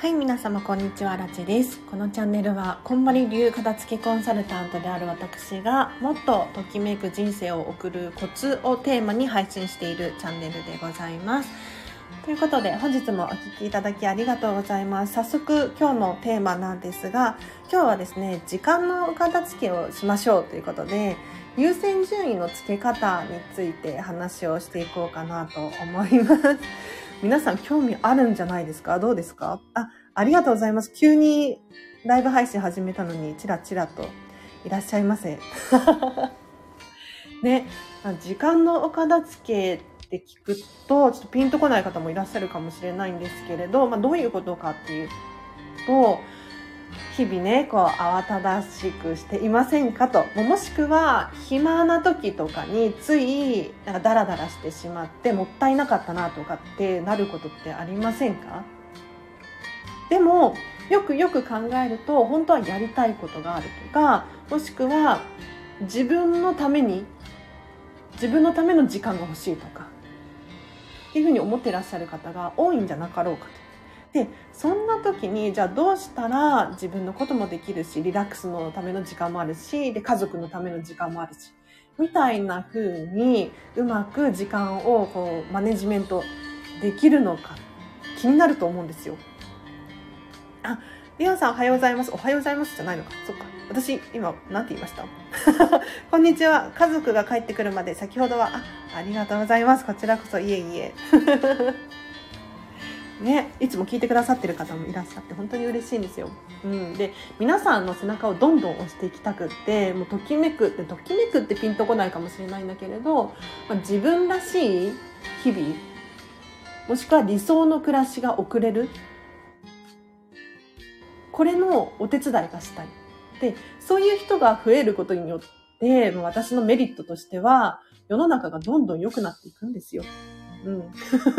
はい、皆様こんにちは、ラチです。このチャンネルは、こんまり流片付けコンサルタントである私が、もっとときめく人生を送るコツをテーマに配信しているチャンネルでございます。ということで、本日もお聞きいただきありがとうございます。早速、今日のテーマなんですが、今日はですね、時間の片付けをしましょうということで、優先順位の付け方について話をしていこうかなと思います。皆さん興味あるんじゃないですか？どうですか？あ、ありがとうございます。急にライブ配信始めたのに、チラチラといらっしゃいませ。ね、時間のお片付けって聞くと、ちょっとピンとこない方もいらっしゃるかもしれないんですけれど、まあ、どういうことかっていうと、日々ね、こう、慌ただしくしていませんかと。もしくは、暇な時とかについ、なんかダラダラしてしまって、もったいなかったなとかってなることってありませんか？でも、よくよく考えると、本当はやりたいことがあるとか、もしくは、自分のために、自分のための時間が欲しいとか、っていうふうに思ってらっしゃる方が多いんじゃなかろうかと。でそんな時にじゃあどうしたら自分のこともできるしリラックスのための時間もあるしで家族のための時間もあるしみたいな風にうまく時間をこうマネジメントできるのか気になると思うんですよ。あ、リオさんおはようございます。おはようございますじゃないのか。そっか。私、今、なんて言いました？こんにちは。家族が帰ってくるまで先ほどは、あ、ありがとうございます。こちらこそ、いえいえ。ね、いつも聞いてくださってる方もいらっしゃって本当に嬉しいんですよ。うん、で皆さんの背中をどんどん押していきたくってもうときめくってときめくってピンとこないかもしれないんだけれど、まあ、自分らしい日々もしくは理想の暮らしが送れるこれのお手伝いがしたい。でそういう人が増えることによってもう私のメリットとしては世の中がどんどん良くなっていくんですよ。うん。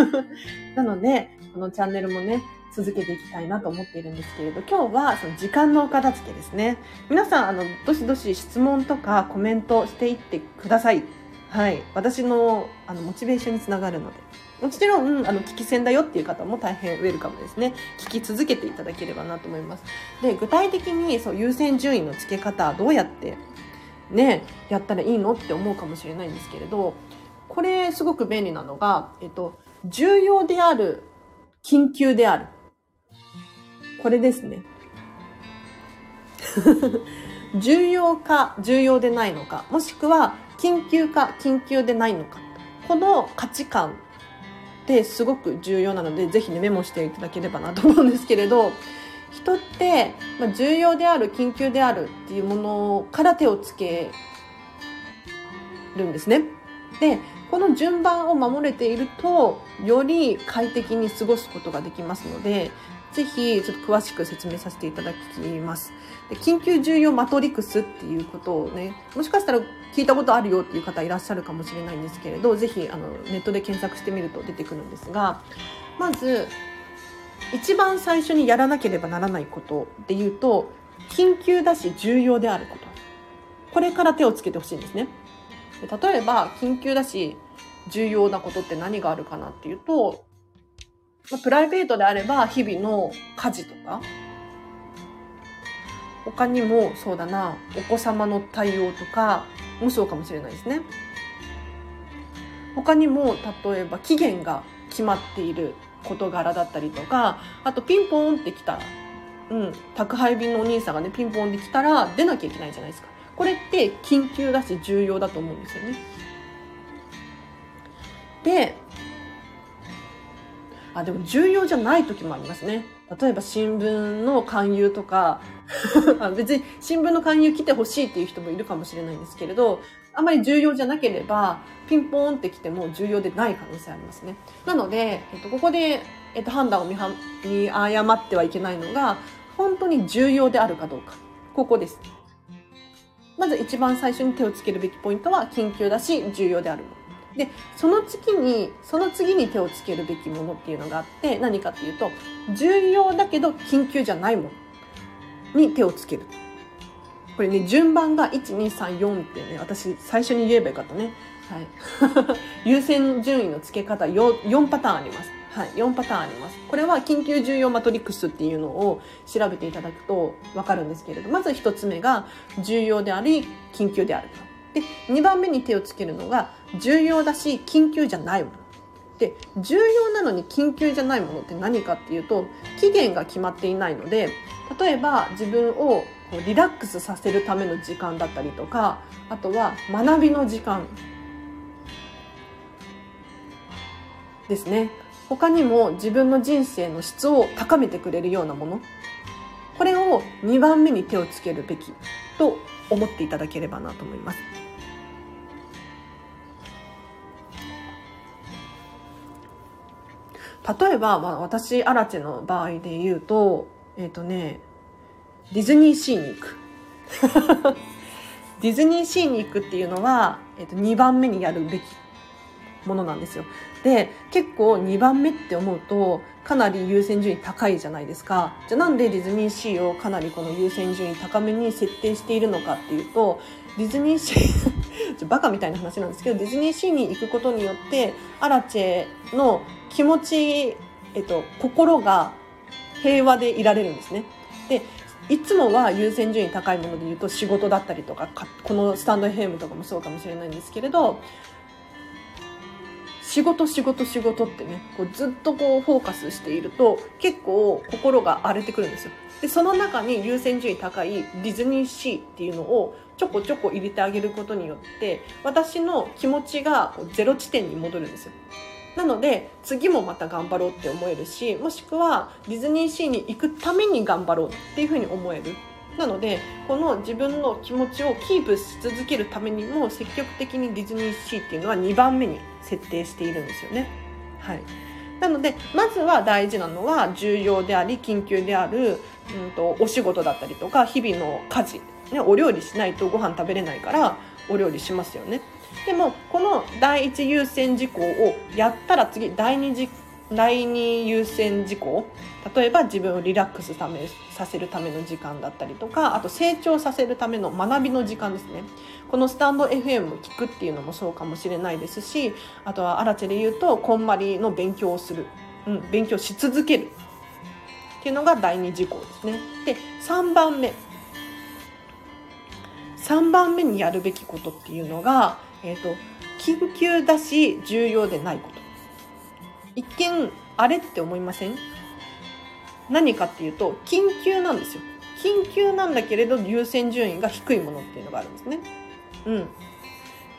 なので、このチャンネルもね、続けていきたいなと思っているんですけれど、今日はその時間のお片付けですね。皆さん、あの、どしどし質問とかコメントしていってください。はい。私の、あの、モチベーションにつながるので。もちろん、あの、聞き戦だよっていう方も大変ウェルカムですね。聞き続けていただければなと思います。で、具体的に、そう、優先順位の付け方、どうやって、ね、やったらいいのって思うかもしれないんですけれど、これすごく便利なのが、えっと、重要である、緊急である。これですね。重要か重要でないのか、もしくは緊急か緊急でないのか。この価値観ってすごく重要なので、ぜひね、メモしていただければなと思うんですけれど、人って、まあ、重要である、緊急であるっていうものから手をつけるんですね。で、この順番を守れていると、より快適に過ごすことができますので、ぜひちょっと詳しく説明させていただきます。で緊急重要マトリクスっていうことをね、もしかしたら聞いたことあるよっていう方いらっしゃるかもしれないんですけれど、ぜひあのネットで検索してみると出てくるんですが、まず、一番最初にやらなければならないことっていうと、緊急だし重要であること。これから手をつけてほしいんですね。例えば、緊急だし、重要なことって何があるかなっていうと、まあ、プライベートであれば、日々の家事とか、他にも、そうだな、お子様の対応とかもそうかもしれないですね。他にも、例えば、期限が決まっている事柄だったりとか、あと、ピンポーンって来たら、うん、宅配便のお兄さんがね、ピンポーンで来たら出なきゃいけないじゃないですか。これって緊急だし重要だと思うんですよね。で、あ、でも重要じゃない時もありますね。例えば新聞の勧誘とか 別に新聞の勧誘来てほしいっていう人もいるかもしれないんですけれど、あまり重要じゃなければ、ピンポーンって来ても重要でない可能性ありますね。なので、えっと、ここで、えっと、判断を見は見誤ってはいけないのが、本当に重要であるかどうか。ここです。まず一番最初に手をつけるべきポイントは緊急だし重要であるもの。で、その次に、その次に手をつけるべきものっていうのがあって、何かっていうと、重要だけど緊急じゃないものに手をつける。これね、順番が1、2、3、4ってね、私最初に言えばよかったね。はい。優先順位の付け方 4, 4パターンあります。はい、4パターンあります。これは緊急重要マトリックスっていうのを調べていただくとわかるんですけれど、まず1つ目が重要であり、緊急である。で、2番目に手をつけるのが重要だし、緊急じゃないもの。で、重要なのに緊急じゃないものって何かっていうと、期限が決まっていないので、例えば自分をリラックスさせるための時間だったりとか、あとは学びの時間ですね。他にも自分の人生の質を高めてくれるようなものこれを2番目に手をつけるべきと思っていただければなと思います。例えば、まあ、私アラチェの場合で言うとえっ、ー、とねディズニーシーに行く ディズニーシーに行くっていうのは、えー、と2番目にやるべきものなんですよ。で、結構2番目って思うと、かなり優先順位高いじゃないですか。じゃあなんでディズニーシーをかなりこの優先順位高めに設定しているのかっていうと、ディズニーシー バカみたいな話なんですけど、ディズニーシーに行くことによって、アラチェの気持ち、えっと、心が平和でいられるんですね。で、いつもは優先順位高いもので言うと仕事だったりとか、このスタンド FM とかもそうかもしれないんですけれど、仕事仕事仕事ってねこうずっとこうフォーカスしていると結構心が荒れてくるんですよ。でその中に優先順位高いディズニーシーっていうのをちょこちょこ入れてあげることによって私の気持ちがこうゼロ地点に戻るんですよ。なので次もまた頑張ろうって思えるしもしくはディズニーシーに行くために頑張ろうっていうふうに思える。なのでこの自分の気持ちをキープし続けるためにも積極的にディズニーシーっていうのは2番目に設定しているんですよね。はい、なのでまずは大事なのは重要であり緊急である、うんと、お仕事だったりとか日々の家事、ね、お料理しないとご飯食べれないからお料理しますよね。でもこの第一優先事項をやったら次第二次第二優先事項例えば自分をリラックスさせるための時間だったりとかあと成長させるための学びの時間ですねこのスタンド FM を聞くっていうのもそうかもしれないですしあとはアラチェで言うとこんまりの勉強をする、うん、勉強し続ける。っていうのが第二事項ですね。で3番目。3番目にやるべきことっていうのが、えーと緊急だし重要でないこと。一見あれって思いません？何かっていうと緊急なんですよ。緊急なんだけれど優先順位が低いものっていうのがあるんですね。うん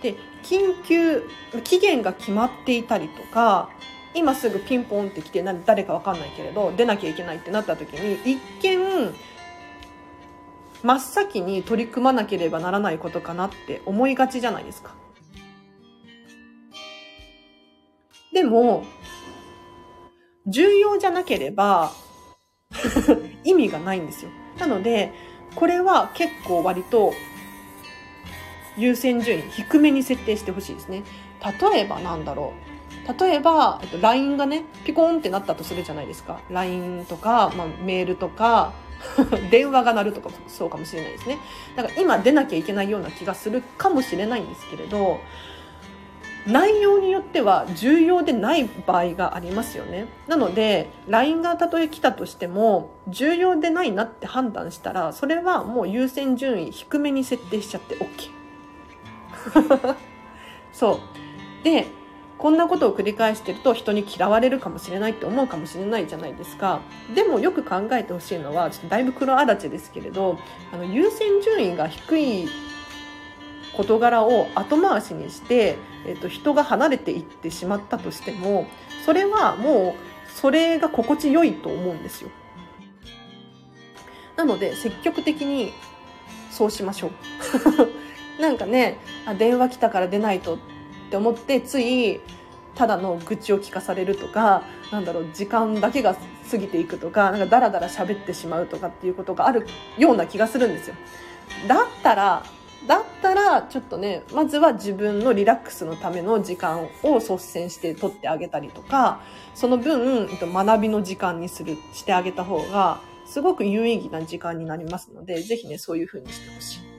で緊急期限が決まっていたりとか今すぐピンポンって来て誰か分かんないけれど出なきゃいけないってなった時に一見真っ先に取り組まなければならないことかなって思いがちじゃないですか。でも重要じゃなければ 意味がないんですよ。なので、これは結構割と優先順位低めに設定してほしいですね。例えばなんだろう。例えば、えっと、LINE がね、ピコーンってなったとするじゃないですか。LINE とか、まあ、メールとか、電話が鳴るとかそうかもしれないですね。だから今出なきゃいけないような気がするかもしれないんですけれど、内容によっては重要でない場合がありますよね。なので、LINE がたとえ来たとしても、重要でないなって判断したら、それはもう優先順位低めに設定しちゃって OK。そう。で、こんなことを繰り返してると人に嫌われるかもしれないって思うかもしれないじゃないですか。でもよく考えてほしいのは、ちょっとだいぶ黒あらちですけれど、あの優先順位が低い事柄を後回しにして、えっと、人が離れていってしまったとしてもそれはもうそれが心地よいと思うんですよ。なので積極的にそうしましょう。なんかねあ電話来たから出ないとって思ってついただの愚痴を聞かされるとかなんだろう時間だけが過ぎていくとかなんかダラダラ喋ってしまうとかっていうことがあるような気がするんですよ。だったらだったらちょっとねまずは自分のリラックスのための時間を率先して取ってあげたりとかその分学びの時間にするしてあげた方がすごく有意義な時間になりますのでぜひねそういう風にしてほしい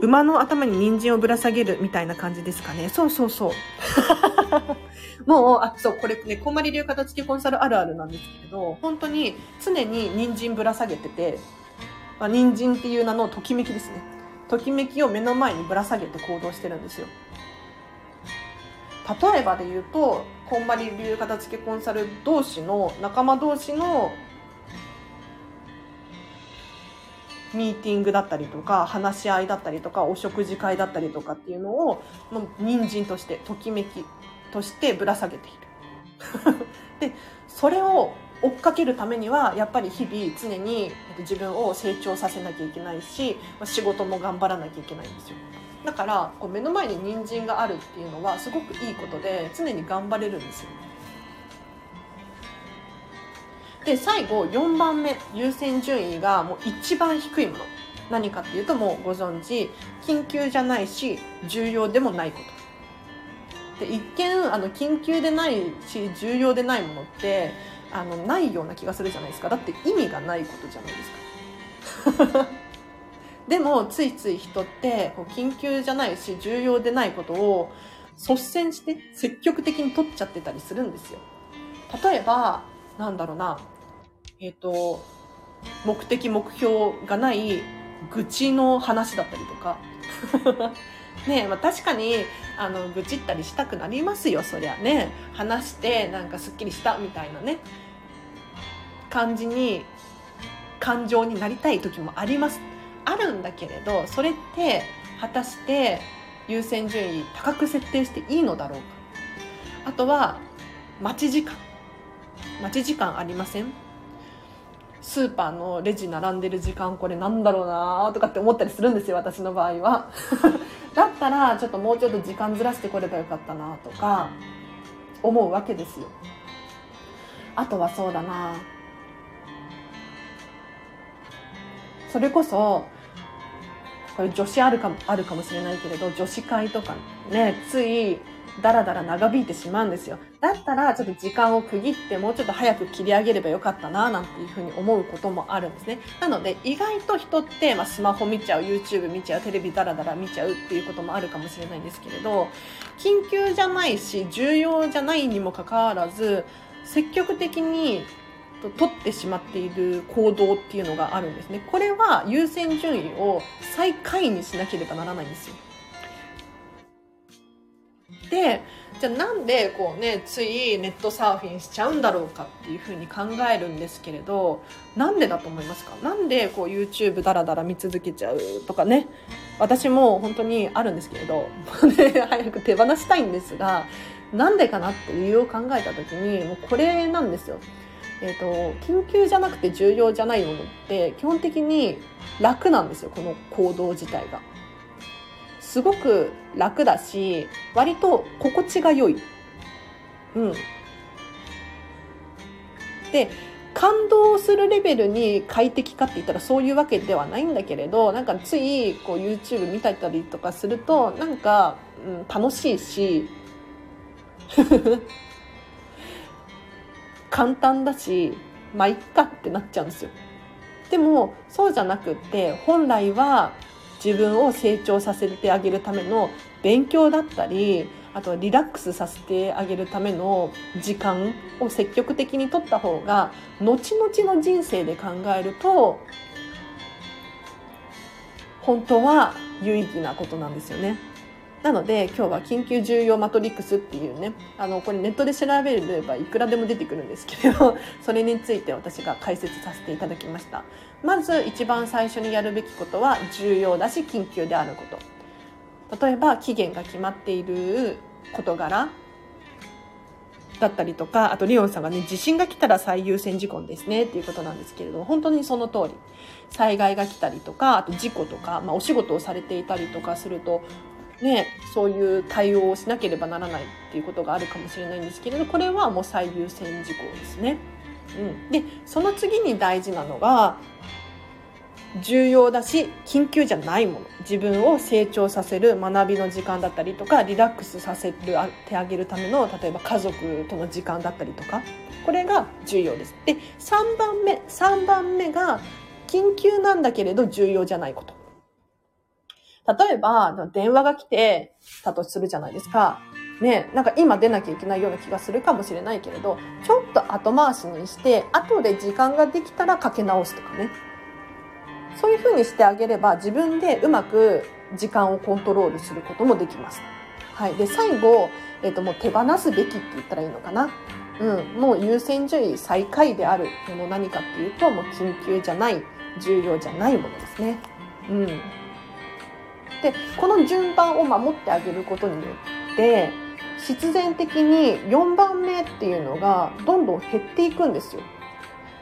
馬の頭に人参をぶら下げるみたいな感じですかねそうそうそう もう、あ、そう、これね、こんまり流片付けコンサルあるあるなんですけど、本当に常に人参ぶら下げてて、まあ、人参っていう名のときめきですね。ときめきを目の前にぶら下げて行動してるんですよ。例えばで言うと、こんまり流片付けコンサル同士の、仲間同士のミーティングだったりとか話し合いだったりとかお食事会だったりとかっていうのをもう人参としてときめきとしてぶら下げている。でそれを追っかけるためにはやっぱり日々常に自分を成長させなきゃいけないし仕事も頑張らなきゃいけないんですよ。だからこう目の前に人参があるっていうのはすごくいいことで常に頑張れるんですよ。で最後4番目優先順位がもう一番低いもの。何かっていうともうご存知。緊急じゃないし重要でもないこと。で一見あの緊急でないし重要でないものってあのないような気がするじゃないですか。だって意味がないことじゃないですか。でもついつい人ってこう緊急じゃないし重要でないことを率先して積極的に取っちゃってたりするんですよ。例えばなんだろうな。えっ、ー、と、目的、目標がない愚痴の話だったりとか。ねまあ、確かに、あの、愚痴ったりしたくなりますよ、そりゃね。話して、なんかすっきりしたみたいなね、感じに、感情になりたい時もあります。あるんだけれど、それって、果たして優先順位高く設定していいのだろうか。あとは、待ち時間。待ち時間ありません？スーパーのレジ並んでる時間これなんだろうなとかって思ったりするんですよ私の場合は。だったらちょっともうちょっと時間ずらしてこればよかったなとか思うわけですよ。あとはそうだな。それこそこれ女子あるかもあるかもしれないけれど女子会とかねついだらだら長引いてしまうんですよ。だったら、ちょっと時間を区切ってもうちょっと早く切り上げればよかったな、なんていうふうに思うこともあるんですね。なので、意外と人って、まあ、スマホ見ちゃう、YouTube 見ちゃう、テレビだらだら見ちゃうっていうこともあるかもしれないんですけれど、緊急じゃないし、重要じゃないにもかかわらず、積極的に取ってしまっている行動っていうのがあるんですね。これは優先順位を最下位にしなければならないんですよ。でじゃあなんでこうねついネットサーフィンしちゃうんだろうかっていうふうに考えるんですけれどなんでだと思いますか？なんでこう YouTube ダラダラ見続けちゃうとかね？私も本当にあるんですけれど、ね、早く手放したいんですがなんでかなって理由を考えた時にもうこれなんですよ。えーと、緊急じゃなくて重要じゃないものって基本的に楽なんですよこの行動自体が。すごく楽だし、割と心地が良い。うん。で、感動するレベルに快適かって言ったらそういうわけではないんだけれど、なんかついこう YouTube 見たりとかすると、なんか、うん、楽しいし、簡単だし、まあ、いっかってなっちゃうんですよ。でも、そうじゃなくって、本来は自分を成長させてあげるための勉強だったりあとはリラックスさせてあげるための時間を積極的に取った方が後々の人生で考えると本当は有意義なことなんですよね。なので今日は緊急重要マトリックスっていうね、あの、これネットで調べればいくらでも出てくるんですけれど、それについて私が解説させていただきました。まず一番最初にやるべきことは重要だし緊急であること。例えば期限が決まっている事柄だったりとか、あとリオンさんがね、地震が来たら最優先事項ですねっていうことなんですけれど、本当にその通り。災害が来たりとか、あと事故とか、まあお仕事をされていたりとかすると、ね、そういう対応をしなければならないっていうことがあるかもしれないんですけれどこれはもう最優先事項ですね。うん、でその次に大事なのが重要だし緊急じゃないもの自分を成長させる学びの時間だったりとかリラックスさせてあげるための例えば家族との時間だったりとかこれが重要です。で3番目3番目が緊急なんだけれど重要じゃないこと。例えば、電話が来てたとするじゃないですか。ね、なんか今出なきゃいけないような気がするかもしれないけれど、ちょっと後回しにして、後で時間ができたらかけ直すとかね。そういう風にしてあげれば自分でうまく時間をコントロールすることもできます。はい。で、最後、えっ、ー、と、もう手放すべきって言ったらいいのかな。うん。もう優先順位最下位であるもの何かっていうと、もう緊急じゃない、重要じゃないものですね。うん。で、この順番を守ってあげることによって、必然的に4番目っていうのがどんどん減っていくんですよ。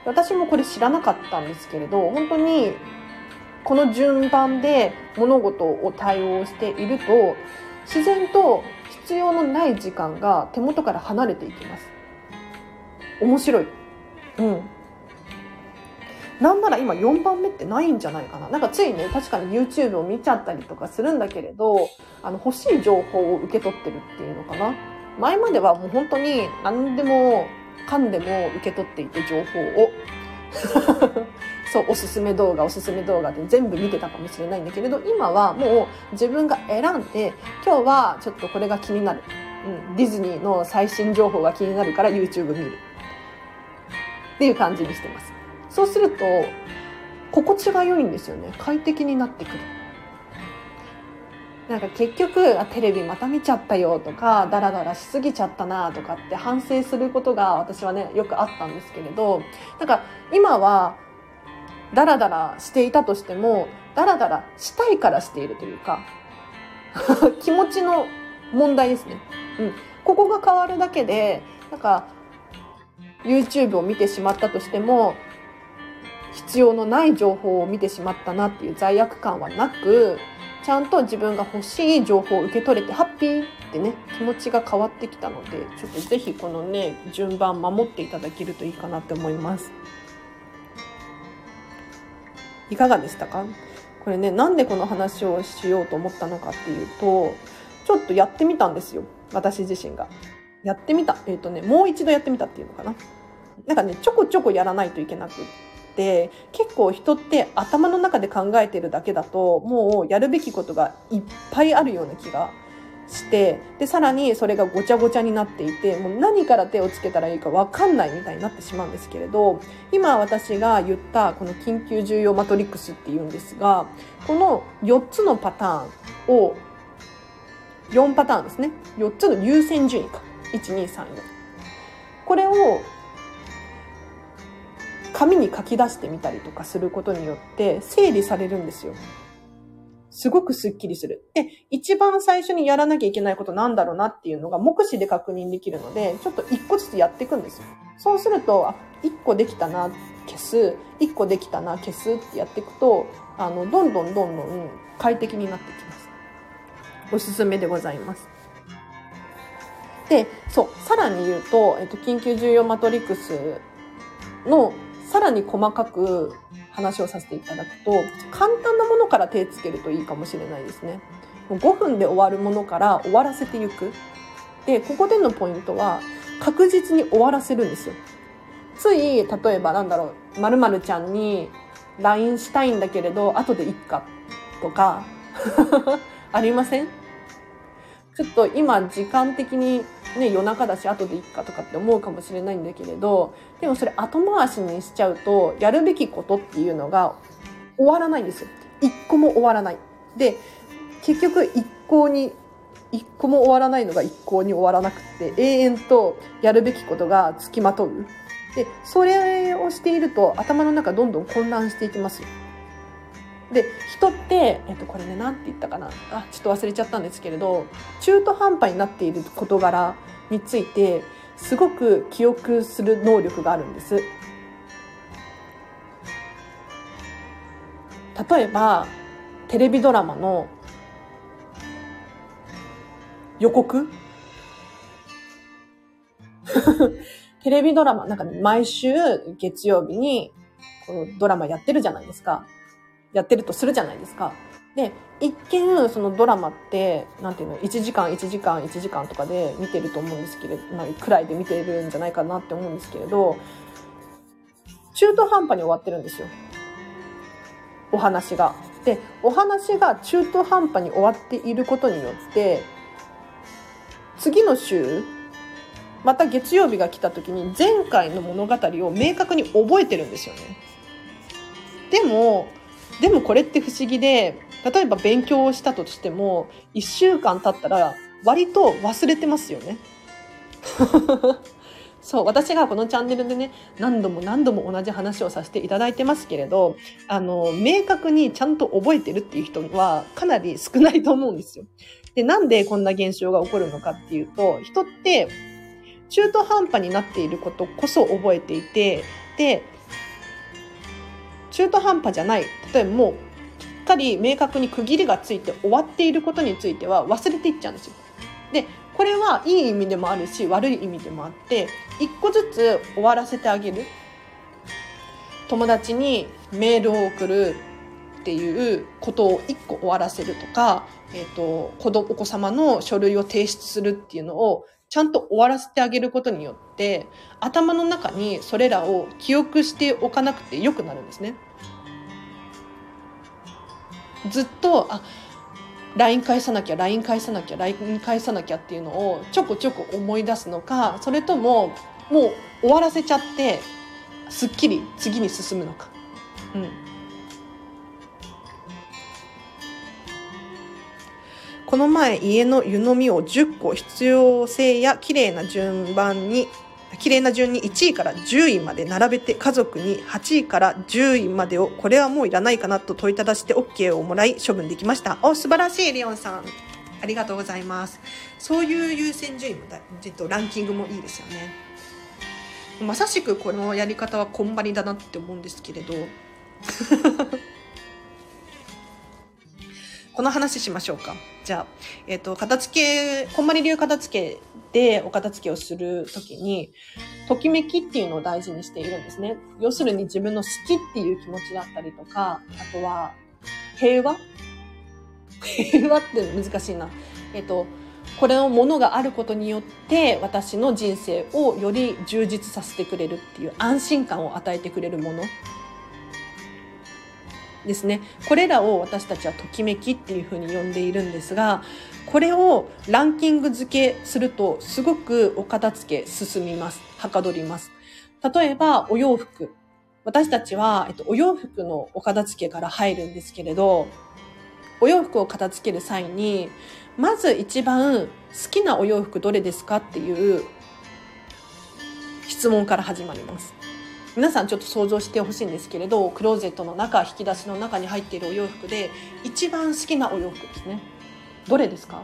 私もこれ知らなかったんですけれど、本当にこの順番で物事を対応していると自然と必要のない時間が手元から離れていきます。面白い。うん。なんなら今4番目ってないんじゃないかな。なんかついね、確かに YouTube を見ちゃったりとかするんだけれど、あの欲しい情報を受け取ってるっていうのかな。前まではもう本当に何でもかんでも受け取っていて情報を。そう、おすすめ動画、おすすめ動画で全部見てたかもしれないんだけれど、今はもう自分が選んで、今日はちょっとこれが気になる。うん、ディズニーの最新情報が気になるから YouTube 見る。っていう感じにしてます。そうすると、心地が良いんですよね。快適になってくる。なんか結局、テレビまた見ちゃったよとか、ダラダラしすぎちゃったなとかって反省することが私はね、よくあったんですけれど、なんか今はダラダラしていたとしても、ダラダラしたいからしているというか、気持ちの問題ですね。うん。ここが変わるだけで、なんか、YouTube を見てしまったとしても、必要のない情報を見てしまったなっていう罪悪感はなく、ちゃんと自分が欲しい情報を受け取れてハッピーってね、気持ちが変わってきたので、ちょっとぜひこのね、順番守っていただけるといいかなって思います。いかがでしたか？これね、なんでこの話をしようと思ったのかっていうと、ちょっとやってみたんですよ。私自身が。やってみた。えっ、ー、とね、もう一度やってみたっていうのかな。なんかね、ちょこちょこやらないといけなくって、結構人って頭の中で考えてるだけだと、もうやるべきことがいっぱいあるような気がしてでさらにそれがごちゃごちゃになっていてもう何から手をつけたらいいか分かんないみたいになってしまうんですけれど今私が言ったこの緊急重要マトリックスっていうんですがこの4つのパターンを4パターンですね。4つの優先順位か。1234これを紙に書き出してみたりとかすることによって整理されるんですよ。すごくスッキリする。で、一番最初にやらなきゃいけないことなんだろうなっていうのが目視で確認できるので、ちょっと一個ずつやっていくんですよ。そうすると、あ、一個できたな、消す。一個できたな、消すってやっていくと、あの、どんどんどんどん快適になってきます。おすすめでございます。で、そう、さらに言うと、えっと、緊急重要マトリックスのさらに細かく話をさせていただくと、簡単なものから手つけるといいかもしれないですね。5分で終わるものから終わらせていく。で、ここでのポイントは、確実に終わらせるんですよ。つい、例えばなんだろう、〇〇ちゃんに LINE したいんだけれど、後でいっか、とか、ありません？ちょっと今時間的にね、夜中だし後でいっかとかって思うかもしれないんだけれど、でもそれ後回しにしちゃうと、やるべきことっていうのが終わらないんですよ。一個も終わらない。で、結局一向に、一個も終わらないのが一向に終わらなくて、永遠とやるべきことが付きまとう。で、それをしていると頭の中どんどん混乱していきますよ。で、人って、えっと、これね、なんて言ったかな。あ、ちょっと忘れちゃったんですけれど、中途半端になっている事柄について、すごく記憶する能力があるんです。例えば、テレビドラマの予告？テレビドラマ、なんかね毎週月曜日にこのドラマやってるじゃないですか。やってるとするじゃないですか。で、一見、そのドラマって、なんていうの、1時間、1時間、1時間とかで見てると思うんですけれど、まあ、くらいで見てるんじゃないかなって思うんですけれど、中途半端に終わってるんですよ。お話が。で、お話が中途半端に終わっていることによって、次の週また月曜日が来た時に前回の物語を明確に覚えてるんですよね。でもでもこれって不思議で例えば勉強をしたとしても1週間経ったら割と忘れてますよね。そう、私がこのチャンネルでね、何度も何度も同じ話をさせていただいてますけれど、あの、明確にちゃんと覚えてるっていう人はかなり少ないと思うんですよ。で、なんでこんな現象が起こるのかっていうと、人って中途半端になっていることこそ覚えていて、で、中途半端じゃない、例えばもう、しっかり明確に区切りがついて終わっていることについては忘れていっちゃうんですよ。で、これはいい意味でもあるし、悪い意味でもあって、一個ずつ終わらせてあげる。友達にメールを送るっていうことを一個終わらせるとか、えっ、ー、と、子供、お子様の書類を提出するっていうのをちゃんと終わらせてあげることによって、頭の中にそれらを記憶しておかなくてよくなるんですね。ずっと、あ、LINE 返さなきゃ LINE 返さなきゃ LINE 返さなきゃっていうのをちょこちょこ思い出すのかそれとももう終わらせちゃってすっきり次に進むのか。うんこの前家の湯飲みを10個必要性や綺麗な順番に綺麗な順に1位から10位まで並べて家族に8位から10位までをこれはもういらないかなと問いただして OK をもらい処分できました。お、素晴らしい、リオンさん。ありがとうございます。そういう優先順位もだ、えっと、ランキングもいいですよね。まさしくこのやり方はこんばりだなって思うんですけれど。この話しましょうか。じゃあ、えっ、ー、と、片付け、こんまり流片付けでお片付けをするときに、ときめきっていうのを大事にしているんですね。要するに自分の好きっていう気持ちだったりとか、あとは、平和？平和って難しいな。えっ、と、これのものがあることによって私の人生をより充実させてくれるっていう安心感を与えてくれるものですね。これらを私たちはときめきっていうふうに呼んでいるんですが、これをランキング付けするとすごくお片付け進みます。はかどります。例えばお洋服。私たちは、えっと、お洋服のお片付けから入るんですけれど、お洋服を片付ける際に、まず一番好きなお洋服どれですかっていう質問から始まります。皆さんちょっと想像してほしいんですけれどクローゼットの中引き出しの中に入っているお洋服で一番好きなお洋服ですねどれですか？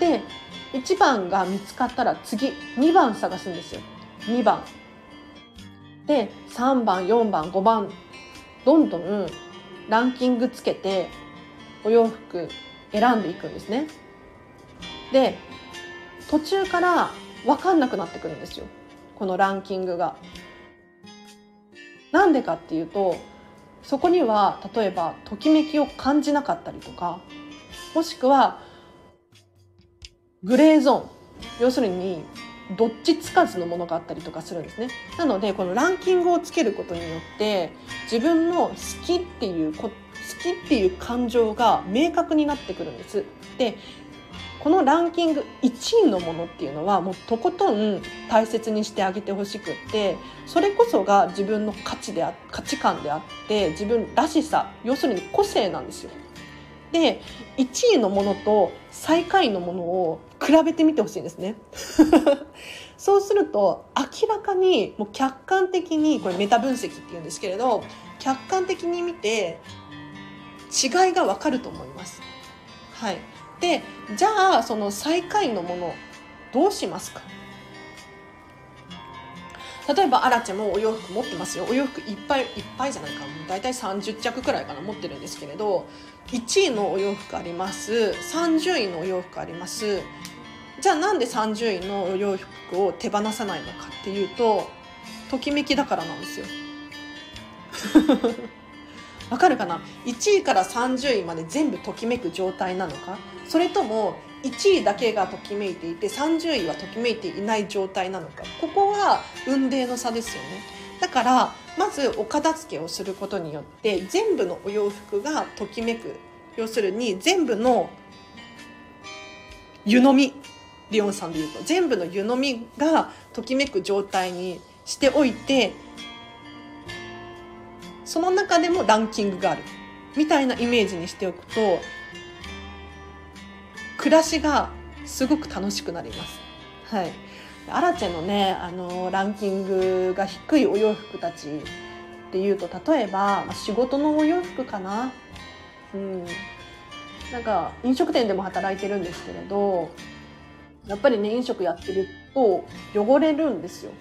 で1番が見つかったら次2番探すんですよ。2番。で3番4番5番どんどんランキングつけてお洋服選んでいくんですね。で途中から分かんなくなってくるんですよ。このランキングが。なんでかっていうとそこには例えばときめきを感じなかったりとかもしくはグレーゾーン要するにどっちつかずのものがあったりとかするんですね。なのでこのランキングをつけることによって自分の好きっていう好きっていう感情が明確になってくるんです。でこのランキング1位のものっていうのはもうとことん大切にしてあげてほしくってそれこそが自分の価値であ価値観であって自分らしさ要するに個性なんですよ。で1位のものと最下位のものを比べてみてほしいんですね。そうすると明らかにもう客観的にこれメタ分析っていうんですけれど客観的に見て違いがわかると思います。はい。でじゃあその最下位のものどうしますか？例えばアラチェもお洋服持ってますよ。お洋服いっぱいいっぱいじゃないか。もう大体30着くらいかな持ってるんですけれど1位のお洋服あります。30位のお洋服あります。じゃあなんで30位のお洋服を手放さないのかっていうとときめきだからなんですよ。わかるかな ?1 位から30位まで全部ときめく状態なのか？それとも1位だけがときめいていて30位はときめいていない状態なのか？ここは運命の差ですよね。だからまずお片付けをすることによって全部のお洋服がときめく要するに全部の湯飲みリオンさんで言うと全部の湯飲みがときめく状態にしておいてその中でもランキングがあるみたいなイメージにしておくと暮らしがすごく楽しくなります。はい。アラチェのね、あの、ランキングが低いお洋服たちっていうと、例えば、仕事のお洋服かな。うん。なんか、飲食店でも働いてるんですけれど、やっぱりね、飲食やってると汚れるんですよ。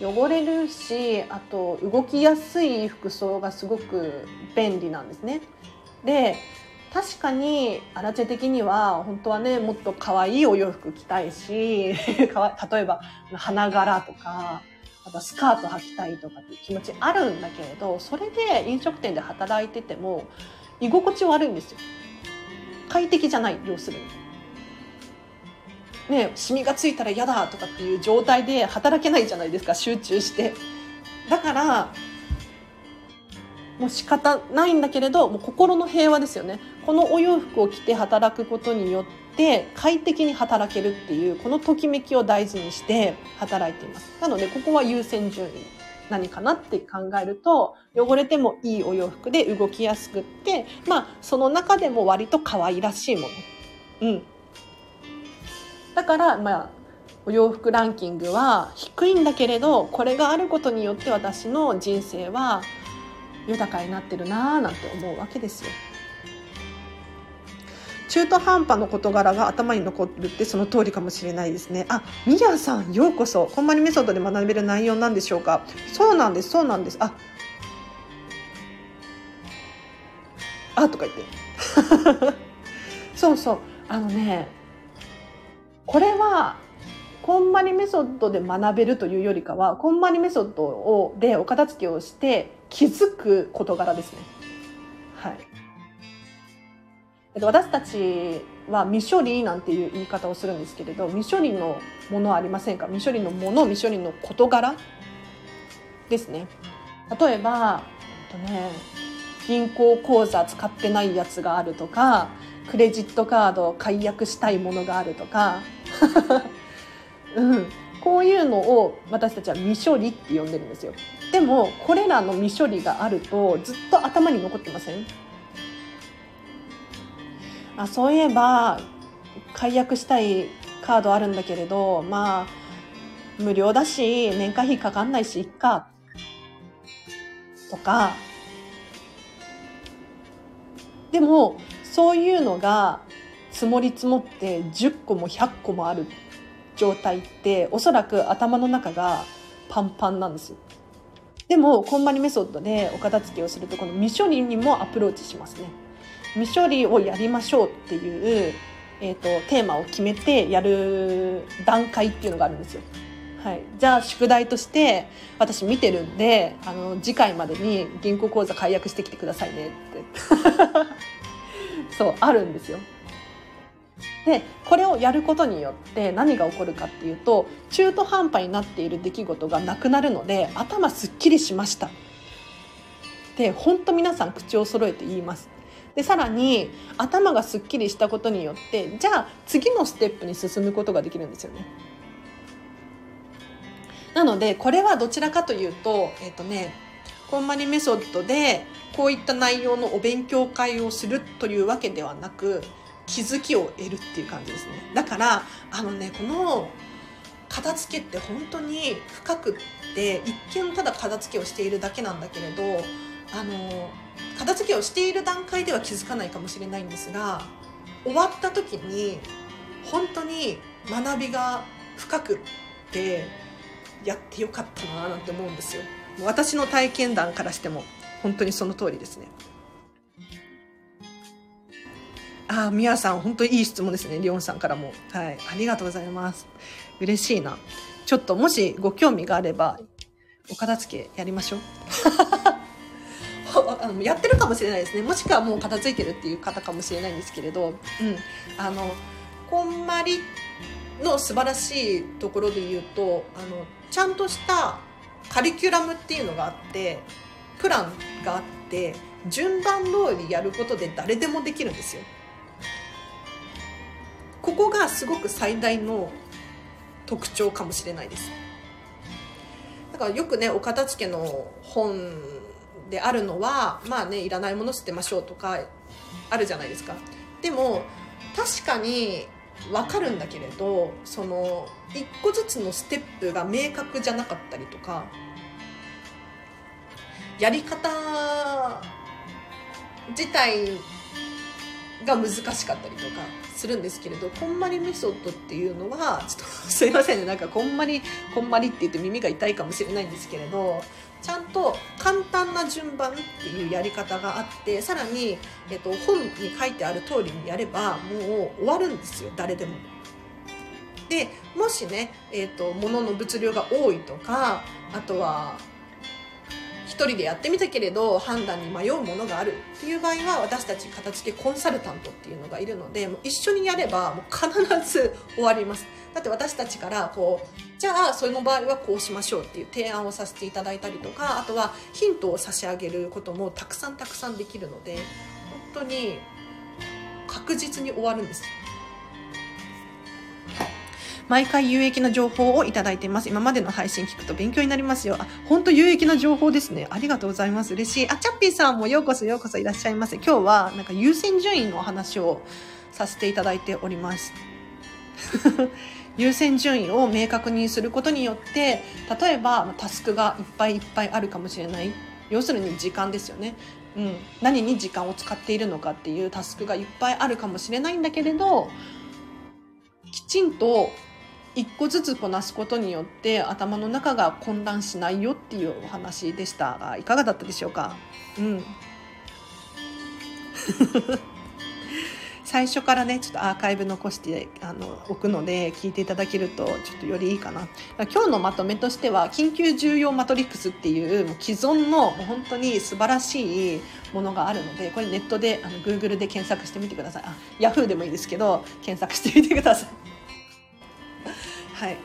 汚れるし、あと動きやすい服装がすごく便利なんですね。で、確かにアラチェ的には本当はねもっと可愛いお洋服着たいし 例えば花柄とかあとスカート履きたいとかっていう気持ちあるんだけれどそれで飲食店で働いてても居心地悪いんですよ快適じゃない要するに。ね、シミがついたら嫌だとかっていう状態で働けないじゃないですか集中して。だからもう仕方ないんだけれどもう心の平和ですよね。このお洋服を着て働くことによって快適に働けるっていうこのときめきを大事にして働いています。なのでここは優先順位。何かなって考えると汚れてもいいお洋服で動きやすくってまあその中でも割と可愛らしいもの。うん。だからまあお洋服ランキングは低いんだけれどこれがあることによって私の人生は豊かになってるなーなんて思うわけですよ。中途半端の事柄が頭に残るってその通りかもしれないですね。あ、ミヤさん、ようこそ。こんまりメソッドで学べる内容なんでしょうか？そうなんです、そうなんです。あ、あ、とか言って。そうそう。あのね、これは、こんまりメソッドで学べるというよりかは、こんまりメソッドをでお片付けをして気づく事柄ですね。はい。私たちは未処理なんていう言い方をするんですけれど未処理のものありませんか？未処理のもの未処理の事柄ですね例えば、えっとね、銀行口座使ってないやつがあるとかクレジットカード解約したいものがあるとか、うん、こういうのを私たちは未処理って呼んでるんですよ。でもこれらの未処理があるとずっと頭に残ってません？あそういえば解約したいカードあるんだけれどまあ無料だし年会費かかんないしいっか。とかでもそういうのが積もり積もって10個も100個もある状態っておそらく頭の中がパンパンなんですよ。でも、こんまりメソッドでお片付けをすると、この未処理にもアプローチしますね。未処理をやりましょうっていう、えっ、ー、と、テーマを決めてやる段階っていうのがあるんですよ。はい。じゃあ、宿題として、私見てるんで、あの、次回までに銀行口座解約してきてくださいねって。そう、あるんですよ。でこれをやることによって何が起こるかっていうと中途半端になっている出来事がなくなるので頭すっきりしましたで本当皆さん口を揃えて言いますでさらに頭がすっきりしたことによってじゃあ次のステップに進むことができるんですよねなのでこれはどちらかというとえっ、ー、とねこんまりメソッドでこういった内容のお勉強会をするというわけではなく気づきを得るっていう感じですね。だからあのねこの片付けって本当に深くって一見ただ片付けをしているだけなんだけれどあの片付けをしている段階では気づかないかもしれないんですが終わった時に本当に学びが深くってやってよかったななんて思うんですよ私の体験談からしても本当にその通りですねああ、みやさん、本当にいい質問ですね。りょんさんからも。はい。ありがとうございます。嬉しいな。ちょっともしご興味があれば、お片付けやりましょう。あのやってるかもしれないですね。もしくはもう片付いてるっていう方かもしれないんですけれど、うん。あの、こんまりの素晴らしいところで言うと、あの、ちゃんとしたカリキュラムっていうのがあって、プランがあって、順番通りやることで誰でもできるんですよ。ここがすごく最大の特徴かもしれないですだからよくねお片付けの本であるのはまあねいらないもの捨てましょうとかあるじゃないですかでも確かに分かるんだけれどその一個ずつのステップが明確じゃなかったりとかやり方自体が難しかったりとかするんですけれどこんまりメソッドっていうのはちょっとすいませんね。なんかこんまりこんまりって言って耳が痛いかもしれないんですけれどちゃんと簡単な順番っていうやり方があってさらに、えっと、本に書いてある通りにやればもう終わるんですよ誰でも。でもしね、えっと、物の物量が多いとかあとは一人でやってみたけれど判断に迷うものがあるっていう場合は私たち片付けコンサルタントっていうのがいるのでもう一緒にやればもう必ず終わりますだって私たちからこうじゃあその場合はこうしましょうっていう提案をさせていただいたりとかあとはヒントを差し上げることもたくさんたくさんできるので本当に確実に終わるんです毎回有益な情報をいただいています。今までの配信聞くと勉強になりますよ。あ、本当有益な情報ですね。ありがとうございます。嬉しい。あ、チャッピーさんもようこそようこそいらっしゃいませ。今日はなんか優先順位のお話をさせていただいております。優先順位を明確にすることによって例えばタスクがいっぱいいっぱいあるかもしれない。要するに時間ですよね、うん、何に時間を使っているのかっていうタスクがいっぱいあるかもしれないんだけれどきちんと一個ずつこなすことによって頭の中が混乱しないよっていうお話でしたがいかがだったでしょうか？うん。最初からねちょっとアーカイブ残してあの置くので聞いていただけるとちょっとよりいいかな。今日のまとめとしては緊急重要マトリックスっていうもう既存のもう本当に素晴らしいものがあるのでこれネットであの Google で検索してみてください。あ Yahoo でもいいですけど検索してみてください。はい。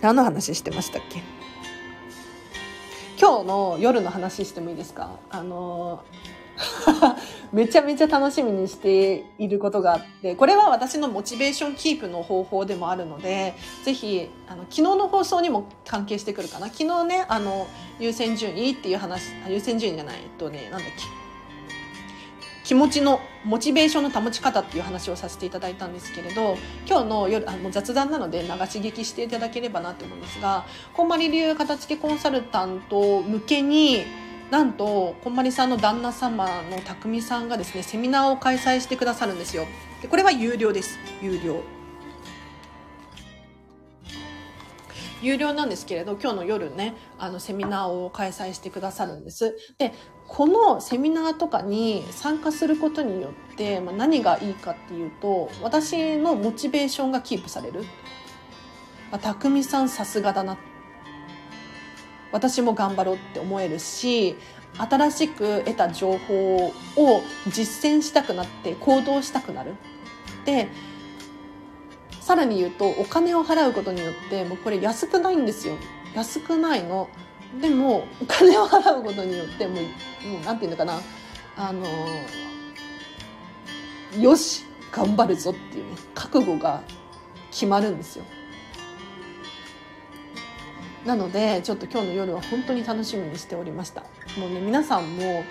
何の話してましたっけ？今日の夜の話してもいいですか？あの めちゃめちゃ楽しみにしていることがあって、これは私のモチベーションキープの方法でもあるので、是非、あの、昨日の放送にも関係してくるかな？昨日ね、あの、優先順位っていう話、優先順位じゃない、とね、なんだっけ？気持ちのモチベーションの保ち方っていう話をさせていただいたんですけれど今日の夜あの雑談なので流し聞きしていただければなと思うんですがこんまり流片付けコンサルタント向けになんとこんまりさんの旦那様の匠さんがですねセミナーを開催してくださるんですよ。でこれは有料です。有料。有料なんですけれど今日の夜ねあのセミナーを開催してくださるんです。でこのセミナーとかに参加することによって、まあ、何がいいかっていうと私のモチベーションがキープされる、まあ、匠さんさすがだな。私も頑張ろうって思えるし新しく得た情報を実践したくなって行動したくなる。でさらに言うとお金を払うことによってもうこれ安くないんですよ。安くないの。でもお金を払うことによってもうもうなんていうのかな。あのよし頑張るぞっていうね覚悟が決まるんですよ。なのでちょっと今日の夜は本当に楽しみにしておりました。もうね皆さんも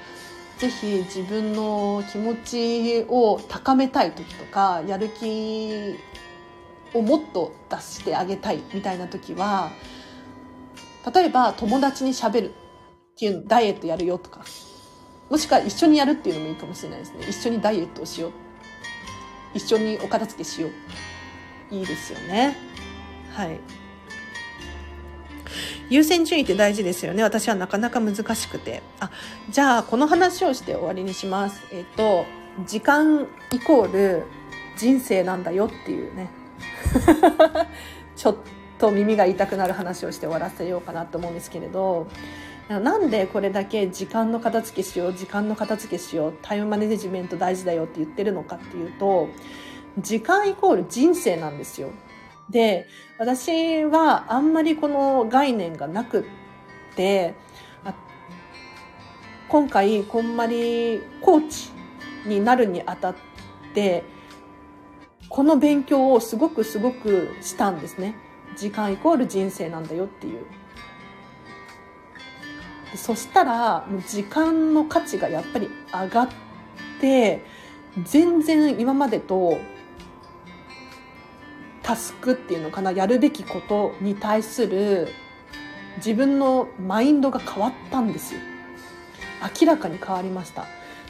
ぜひ自分の気持ちを高めたい時とかやる気をもっと出してあげたいみたいな時は例えば友達にしゃべるっていうダイエットやるよとかもしくは一緒にやるっていうのもいいかもしれないですね。一緒にダイエットをしよう。一緒にお片付けしよう。いいですよね。はい。優先順位って大事ですよね。私はなかなか難しくて。あじゃあこの話をして終わりにします。えっ、と時間イコール人生なんだよっていうね。ちょっと。と耳が痛くなる話をして終わらせようかなと思うんですけれどなんでこれだけ時間の片付けしよう時間の片付けしようタイムマネジメント大事だよって言ってるのかっていうと時間イコール人生なんですよ。で私はあんまりこの概念がなくって今回こんまりコーチになるにあたってこの勉強をすごくすごくしたんですね時間イコール人生なんだよっていう。そしたらもう時間の価値がやっぱり上がって全然今までとタスクっていうのかなやるべきことに対する自分のマインドが変わったんですよ。明らかに変わりました。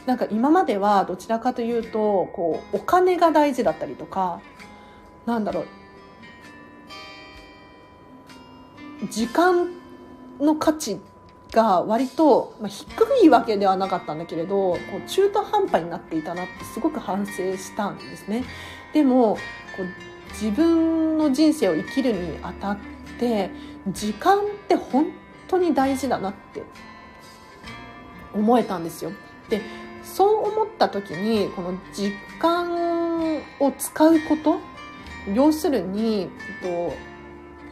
なんか今まではどちらかというとこうお金が大事だったりとかなんだろう時間の価値が割と、まあ、低いわけではなかったんだけれどこう中途半端になっていたなってすごく反省したんですね。でもこう自分の人生を生きるにあたって時間って本当に大事だなって思えたんですよ。でそう思った時にこの時間を使うこと要するに、えっと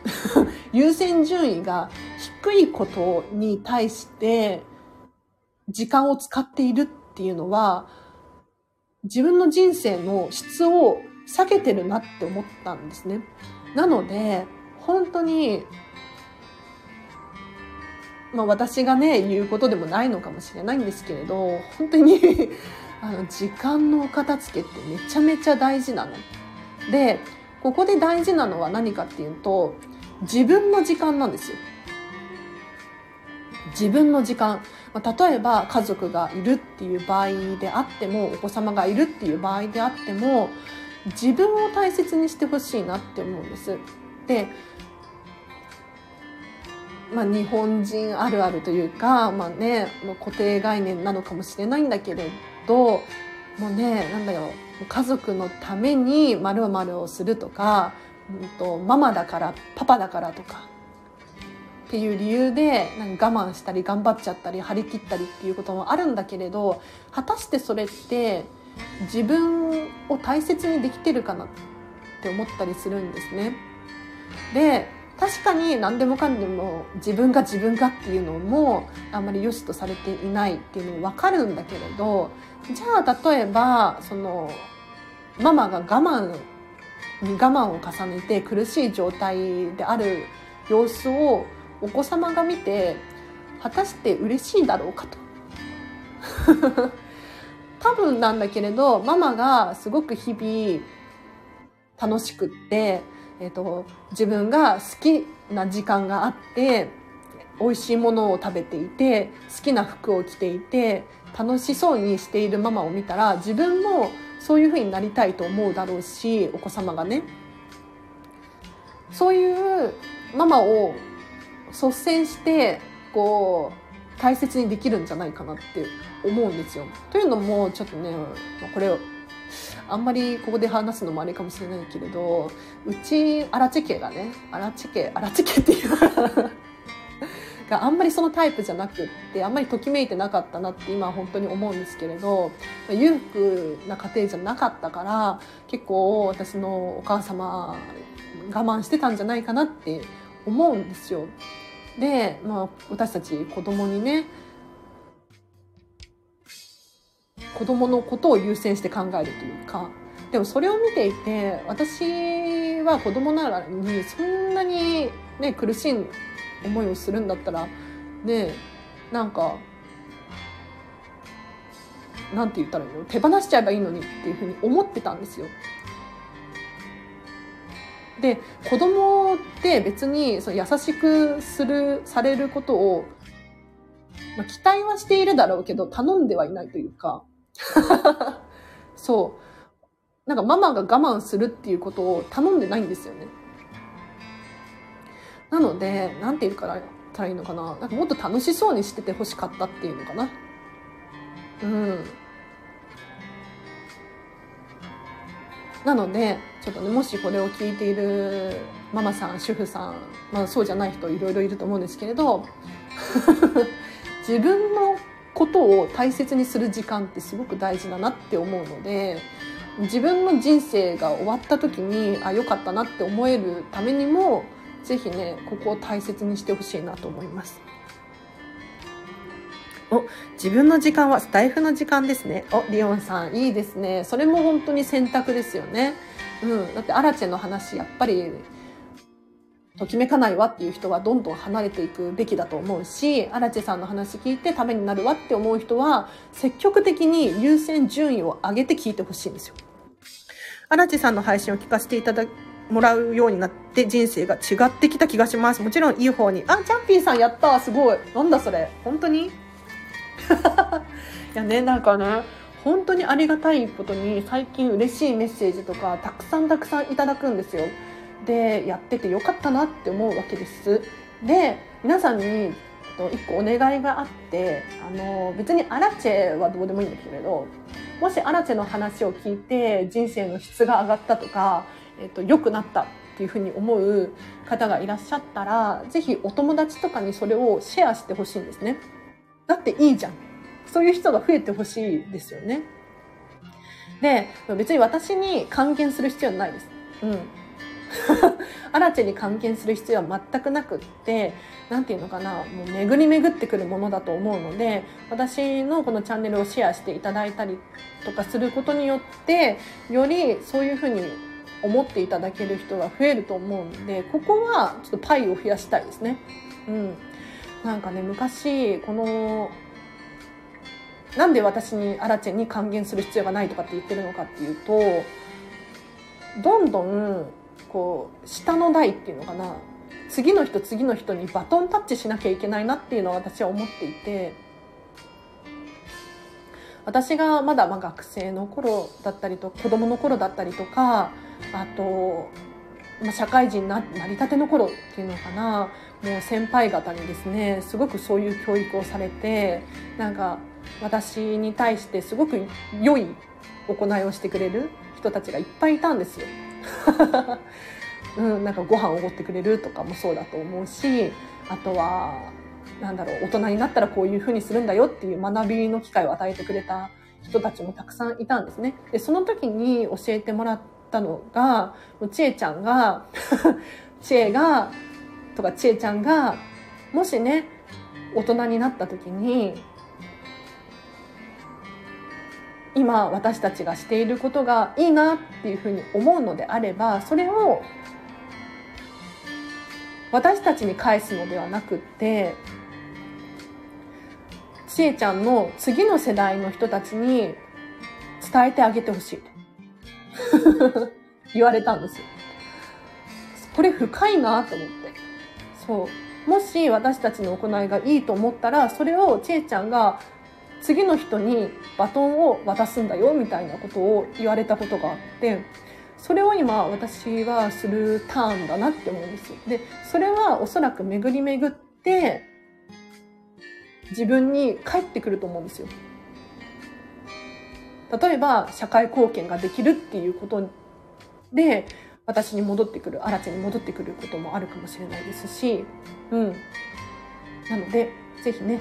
優先順位が低いことに対して時間を使っているっていうのは自分の人生の質を下げてるなって思ったんですね。なので本当にまあ私がね言うことでもないのかもしれないんですけれど本当に あの時間のお片付けってめちゃめちゃ大事なの。でここで大事なのは何かっていうと自分の時間なんですよ。自分の時間。まあ、例えば家族がいるっていう場合であっても、お子様がいるっていう場合であっても、自分を大切にしてほしいなって思うんです。で、まあ、日本人あるあるというか、まあね、固定概念なのかもしれないんだけれど、もうね、なんだよ、家族のために〇〇をするとか、うんと、ママだからパパだからとかっていう理由でなんか我慢したり頑張っちゃったり張り切ったりっていうこともあるんだけれど果たしてそれって自分を大切にできてるかなって思ったりするんですね。で確かに何でもかんでも自分が自分がっていうのもあんまり良しとされていないっていうのも分かるんだけれどじゃあ例えばそのママが我慢に我慢を重ねて苦しい状態である様子をお子様が見て果たして嬉しいだろうかと。多分なんだけれどママがすごく日々楽しくって、えーと、自分が好きな時間があって美味しいものを食べていて好きな服を着ていて楽しそうにしているママを見たら自分もそういう風になりたいと思うだろうしお子様がねそういうママを率先してこう大切にできるんじゃないかなって思うんですよ。というのもちょっとねこれをあんまりここで話すのもあれかもしれないけれどうち荒地家がね荒地家荒地家っていうがあんまりそのタイプじゃなくってあんまりときめいてなかったなって今は本当に思うんですけれど裕福な家庭じゃなかったから結構私のお母様我慢してたんじゃないかなって思うんですよ。で、まあ、私たち子供にね子供のことを優先して考えるというかでもそれを見ていて私は子供ながらにそんなにね苦しい思いをするんだったらねなんかなんて言ったらいいの？手放しちゃえばいいのにっていうふうに思ってたんですよ。で子供って別にその優しくするされることを、まあ、期待はしているだろうけど頼んではいないというか そうなんかママが我慢するっていうことを頼んでないんですよね。なので、なんて言うから、たらいいのかな。なんかもっと楽しそうにしてて欲しかったっていうのかな。うん。なので、ちょっとね、もしこれを聞いているママさん、主婦さん、まあそうじゃない人いろいろいると思うんですけれど、自分のことを大切にする時間ってすごく大事だなって思うので、自分の人生が終わった時に、あ、良かったなって思えるためにも、ぜひねここを大切にしてほしいなと思いますお、自分の時間はスタイフの時間ですね。お、リオンさん、いいですね。それも本当に選択ですよね。うん。だって、アラチェの話、やっぱり、ときめかないわっていう人はどんどん離れていくべきだと思うし、アラチェさんの話聞いてためになるわって思う人は、積極的に優先順位を上げて聞いてほしいんですよ。アラチェさんの配信を聞かせていただもらうようになって人生が違ってきた気がします。もちろんいい方に。あ、チャンピーさんやったすごい。なんだそれ。本当に？いやね、なんかね、本当にありがたいことに最近嬉しいメッセージとかたくさんたくさんいただくんですよ。で、やっててよかったなって思うわけです。で、皆さんに一個お願いがあって、あの、別にアラチェはどうでもいいんですけれど、もしアラチェの話を聞いて人生の質が上がったとか、えっと、良くなったっていうふうに思う方がいらっしゃったら、ぜひお友達とかにそれをシェアしてほしいんですね。だっていいじゃん。そういう人が増えてほしいですよね。で、別に私に還元する必要はないです。うん。アラチェに関係する必要は全くなくって、なんていうのかな、もう巡り巡ってくるものだと思うので、私のこのチャンネルをシェアしていただいたりとかすることによって、よりそういうふうに思っていただける人が増えると思うんで、ここはちょっとパイを増やしたいですね。うん。なんかね、昔、この、なんで私にアラチェに還元する必要がないとかって言ってるのかっていうと、どんどん、こう、下の台っていうのかな、次の人次の人にバトンタッチしなきゃいけないなっていうのは私は思っていて、私がまだま学生の頃だったりと子供の頃だったりとかあと、まあ、社会人になりたての頃っていうのかなもう先輩方にですねすごくそういう教育をされてなんか私に対してすごく良い行いをしてくれる人たちがいっぱいいたんですよ。うん、なんかご飯をおごってくれるとかもそうだと思うしあとはなんだろう大人になったらこういうふうにするんだよっていう学びの機会を与えてくれた人たちもたくさんいたんですね。でその時に教えてもらったのがちえちゃんが ちえがとかちえちゃんがもしね大人になった時に今私たちがしていることがいいなっていうふうに思うのであればそれを私たちに返すのではなくってちえちゃんの次の世代の人たちに伝えてあげてほしい。言われたんですよ。これ深いなと思って。そう。もし私たちの行いがいいと思ったら、それをちえちゃんが次の人にバトンを渡すんだよみたいなことを言われたことがあって、それを今私はするターンだなって思うんですよ。で、それはおそらく巡り巡って自分に返ってくると思うんですよ。例えば社会貢献ができるっていうことで私に戻ってくる、新地に戻ってくることもあるかもしれないですし、うん。なので、ぜひね、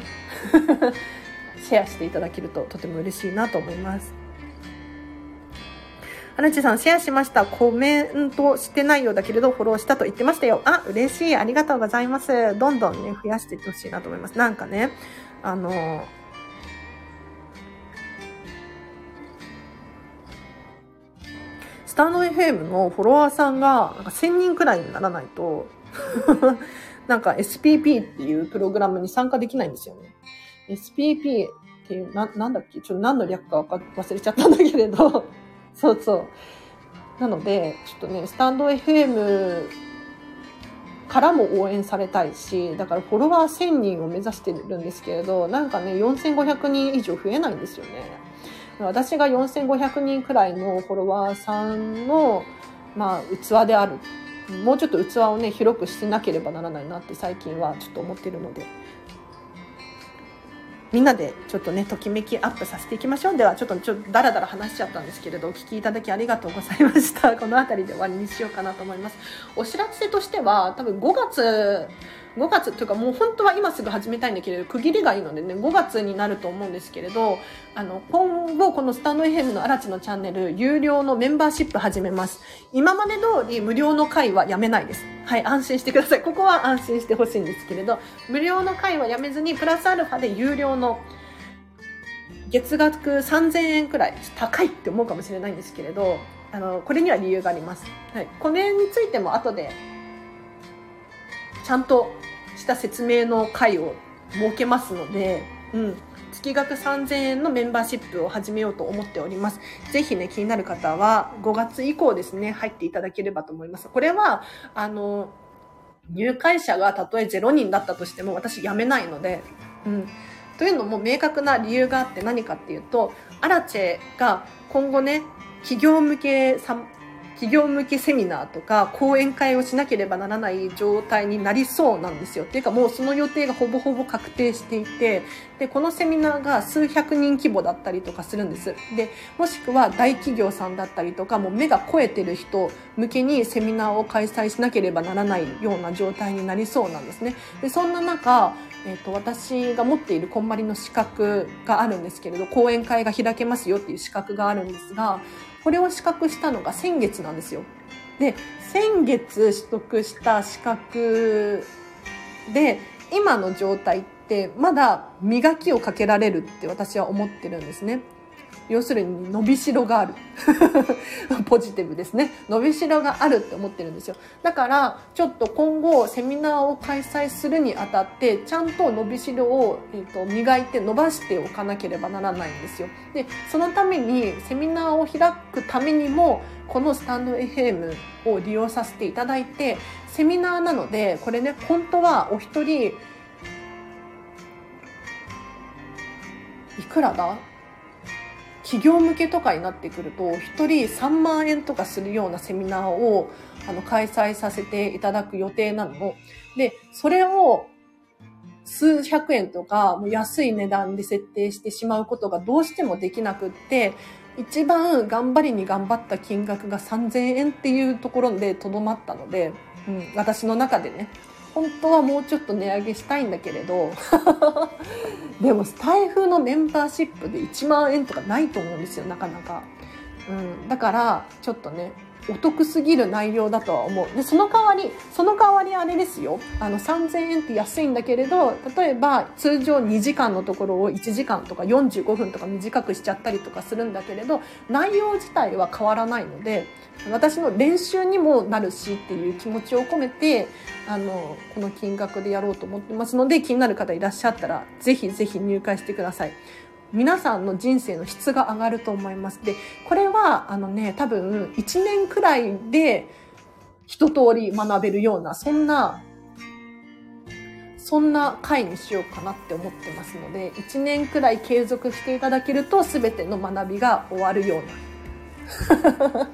シェアしていただけるととても嬉しいなと思います。アちさん、シェアしました。コメントしてないようだけれど、フォローしたと言ってましたよ。あ、嬉しい。ありがとうございます。どんどんね、増やしていってほしいなと思います。なんかね、あの、スタンド FM のフォロワーさんがなんか1000人くらいにならないと なんか SPP っていうプログラムに参加できないんですよね。SPP っていう、な、なんだっけ？ちょっと何の略か忘れちゃったんだけれど そうそう。なので、ちょっとね、スタンド FM からも応援されたいし、だからフォロワー1000人を目指してるんですけれど、なんかね、4500人以上増えないんですよね。私が4500人くらいのフォロワーさんの、まあ、器である。もうちょっと器をね、広くしてなければならないなって最近はちょっと思ってるので、みんなでちょっとね、ときめきアップさせていきましょう。では、ちょっと、ちょっと、だらだら話しちゃったんですけれど、お聞きいただきありがとうございました。この辺りで終わりにしようかなと思います。お知らせとしては、多分5月5月というかもう本当は今すぐ始めたいんだけれど区切りがいいのでね5月になると思うんですけれどあの今後このスタンド FM のアラチのチャンネル有料のメンバーシップ始めます。今まで通り無料の会はやめないです。はい安心してください。ここは安心してほしいんですけれど無料の会はやめずにプラスアルファで有料の月額3000円くらい高いって思うかもしれないんですけれどあのこれには理由があります、はい、これについても後でちゃんとした説明の会を設けますので、うん、月額3000円のメンバーシップを始めようと思っております。ぜひね、気になる方は5月以降ですね、入っていただければと思います。これは、あの、入会者がたとえ0人だったとしても私辞めないので、うん。というのも明確な理由があって何かっていうと、アラチェが今後ね、企業向け企業向けセミナーとか講演会をしなければならない状態になりそうなんですよ。っていうかもうその予定がほぼほぼ確定していて、で、このセミナーが数百人規模だったりとかするんです。で、もしくは大企業さんだったりとか、もう目が肥えてる人向けにセミナーを開催しなければならないような状態になりそうなんですね。で、そんな中、えっ、ー、と、私が持っているこんまりの資格があるんですけれど、講演会が開けますよっていう資格があるんですが、これを資格したのが先月なんですよ。で、先月取得した資格で、今の状態ってまだ磨きをかけられるって私は思ってるんですね。要するに伸びしろがある。ポジティブですね。伸びしろがあるって思ってるんですよ。だからちょっと今後セミナーを開催するにあたってちゃんと伸びしろを、えーと、磨いて伸ばしておかなければならないんですよ。でそのためにセミナーを開くためにもこのスタンド FM を利用させていただいてセミナーなのでこれね本当はお一人いくらだ？企業向けとかになってくると1人3万円とかするようなセミナーをあの開催させていただく予定なの。で、それを数百円とかもう安い値段で設定してしまうことがどうしてもできなくって、一番頑張りに頑張った金額が3000円っていうところでとどまったので、うん、私の中でね。本当はもうちょっと値上げしたいんだけれど でもスタイフのメンバーシップで1万円とかないと思うんですよなかなか、うん、だからちょっとねお得すぎる内容だとは思う。で、その代わり、その代わりあれですよ。あの、3000円って安いんだけれど、例えば通常2時間のところを1時間とか45分とか短くしちゃったりとかするんだけれど、内容自体は変わらないので、私の練習にもなるしっていう気持ちを込めて、あの、この金額でやろうと思ってますので、気になる方いらっしゃったら、ぜひぜひ入会してください。皆さんの人生の質が上がると思います。で、これは、あのね、多分、1年くらいで一通り学べるような、そんな、そんな回にしようかなって思ってますので、1年くらい継続していただけると、全ての学びが終わるような。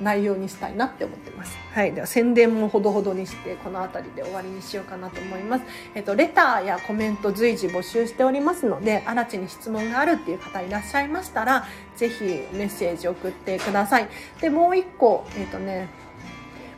内容にしたいなって思ってます。はい。では宣伝もほどほどにして、この辺りで終わりにしようかなと思います。えっと、レターやコメント随時募集しておりますので、あらちに質問があるっていう方いらっしゃいましたら、ぜひメッセージ送ってください。で、もう一個、えっとね、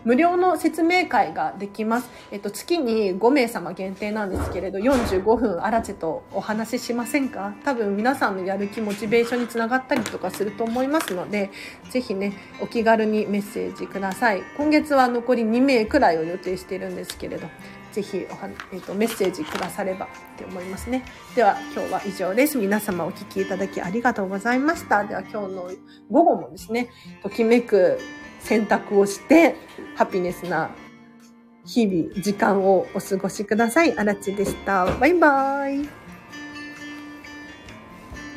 無料の説明会ができます。えっと、月に5名様限定なんですけれど、45分アラチェとお話ししませんか？多分皆さんのやる気、モチベーションにつながったりとかすると思いますので、ぜひね、お気軽にメッセージください。今月は残り2名くらいを予定しているんですけれど、ぜひおは、えーと、メッセージくださればって思いますね。では今日は以上です。皆様お聴きいただきありがとうございました。では今日の午後もですね、ときめく選択をして、ハピネスな日々、時間をお過ごしください。あらちでした。バイバーイ。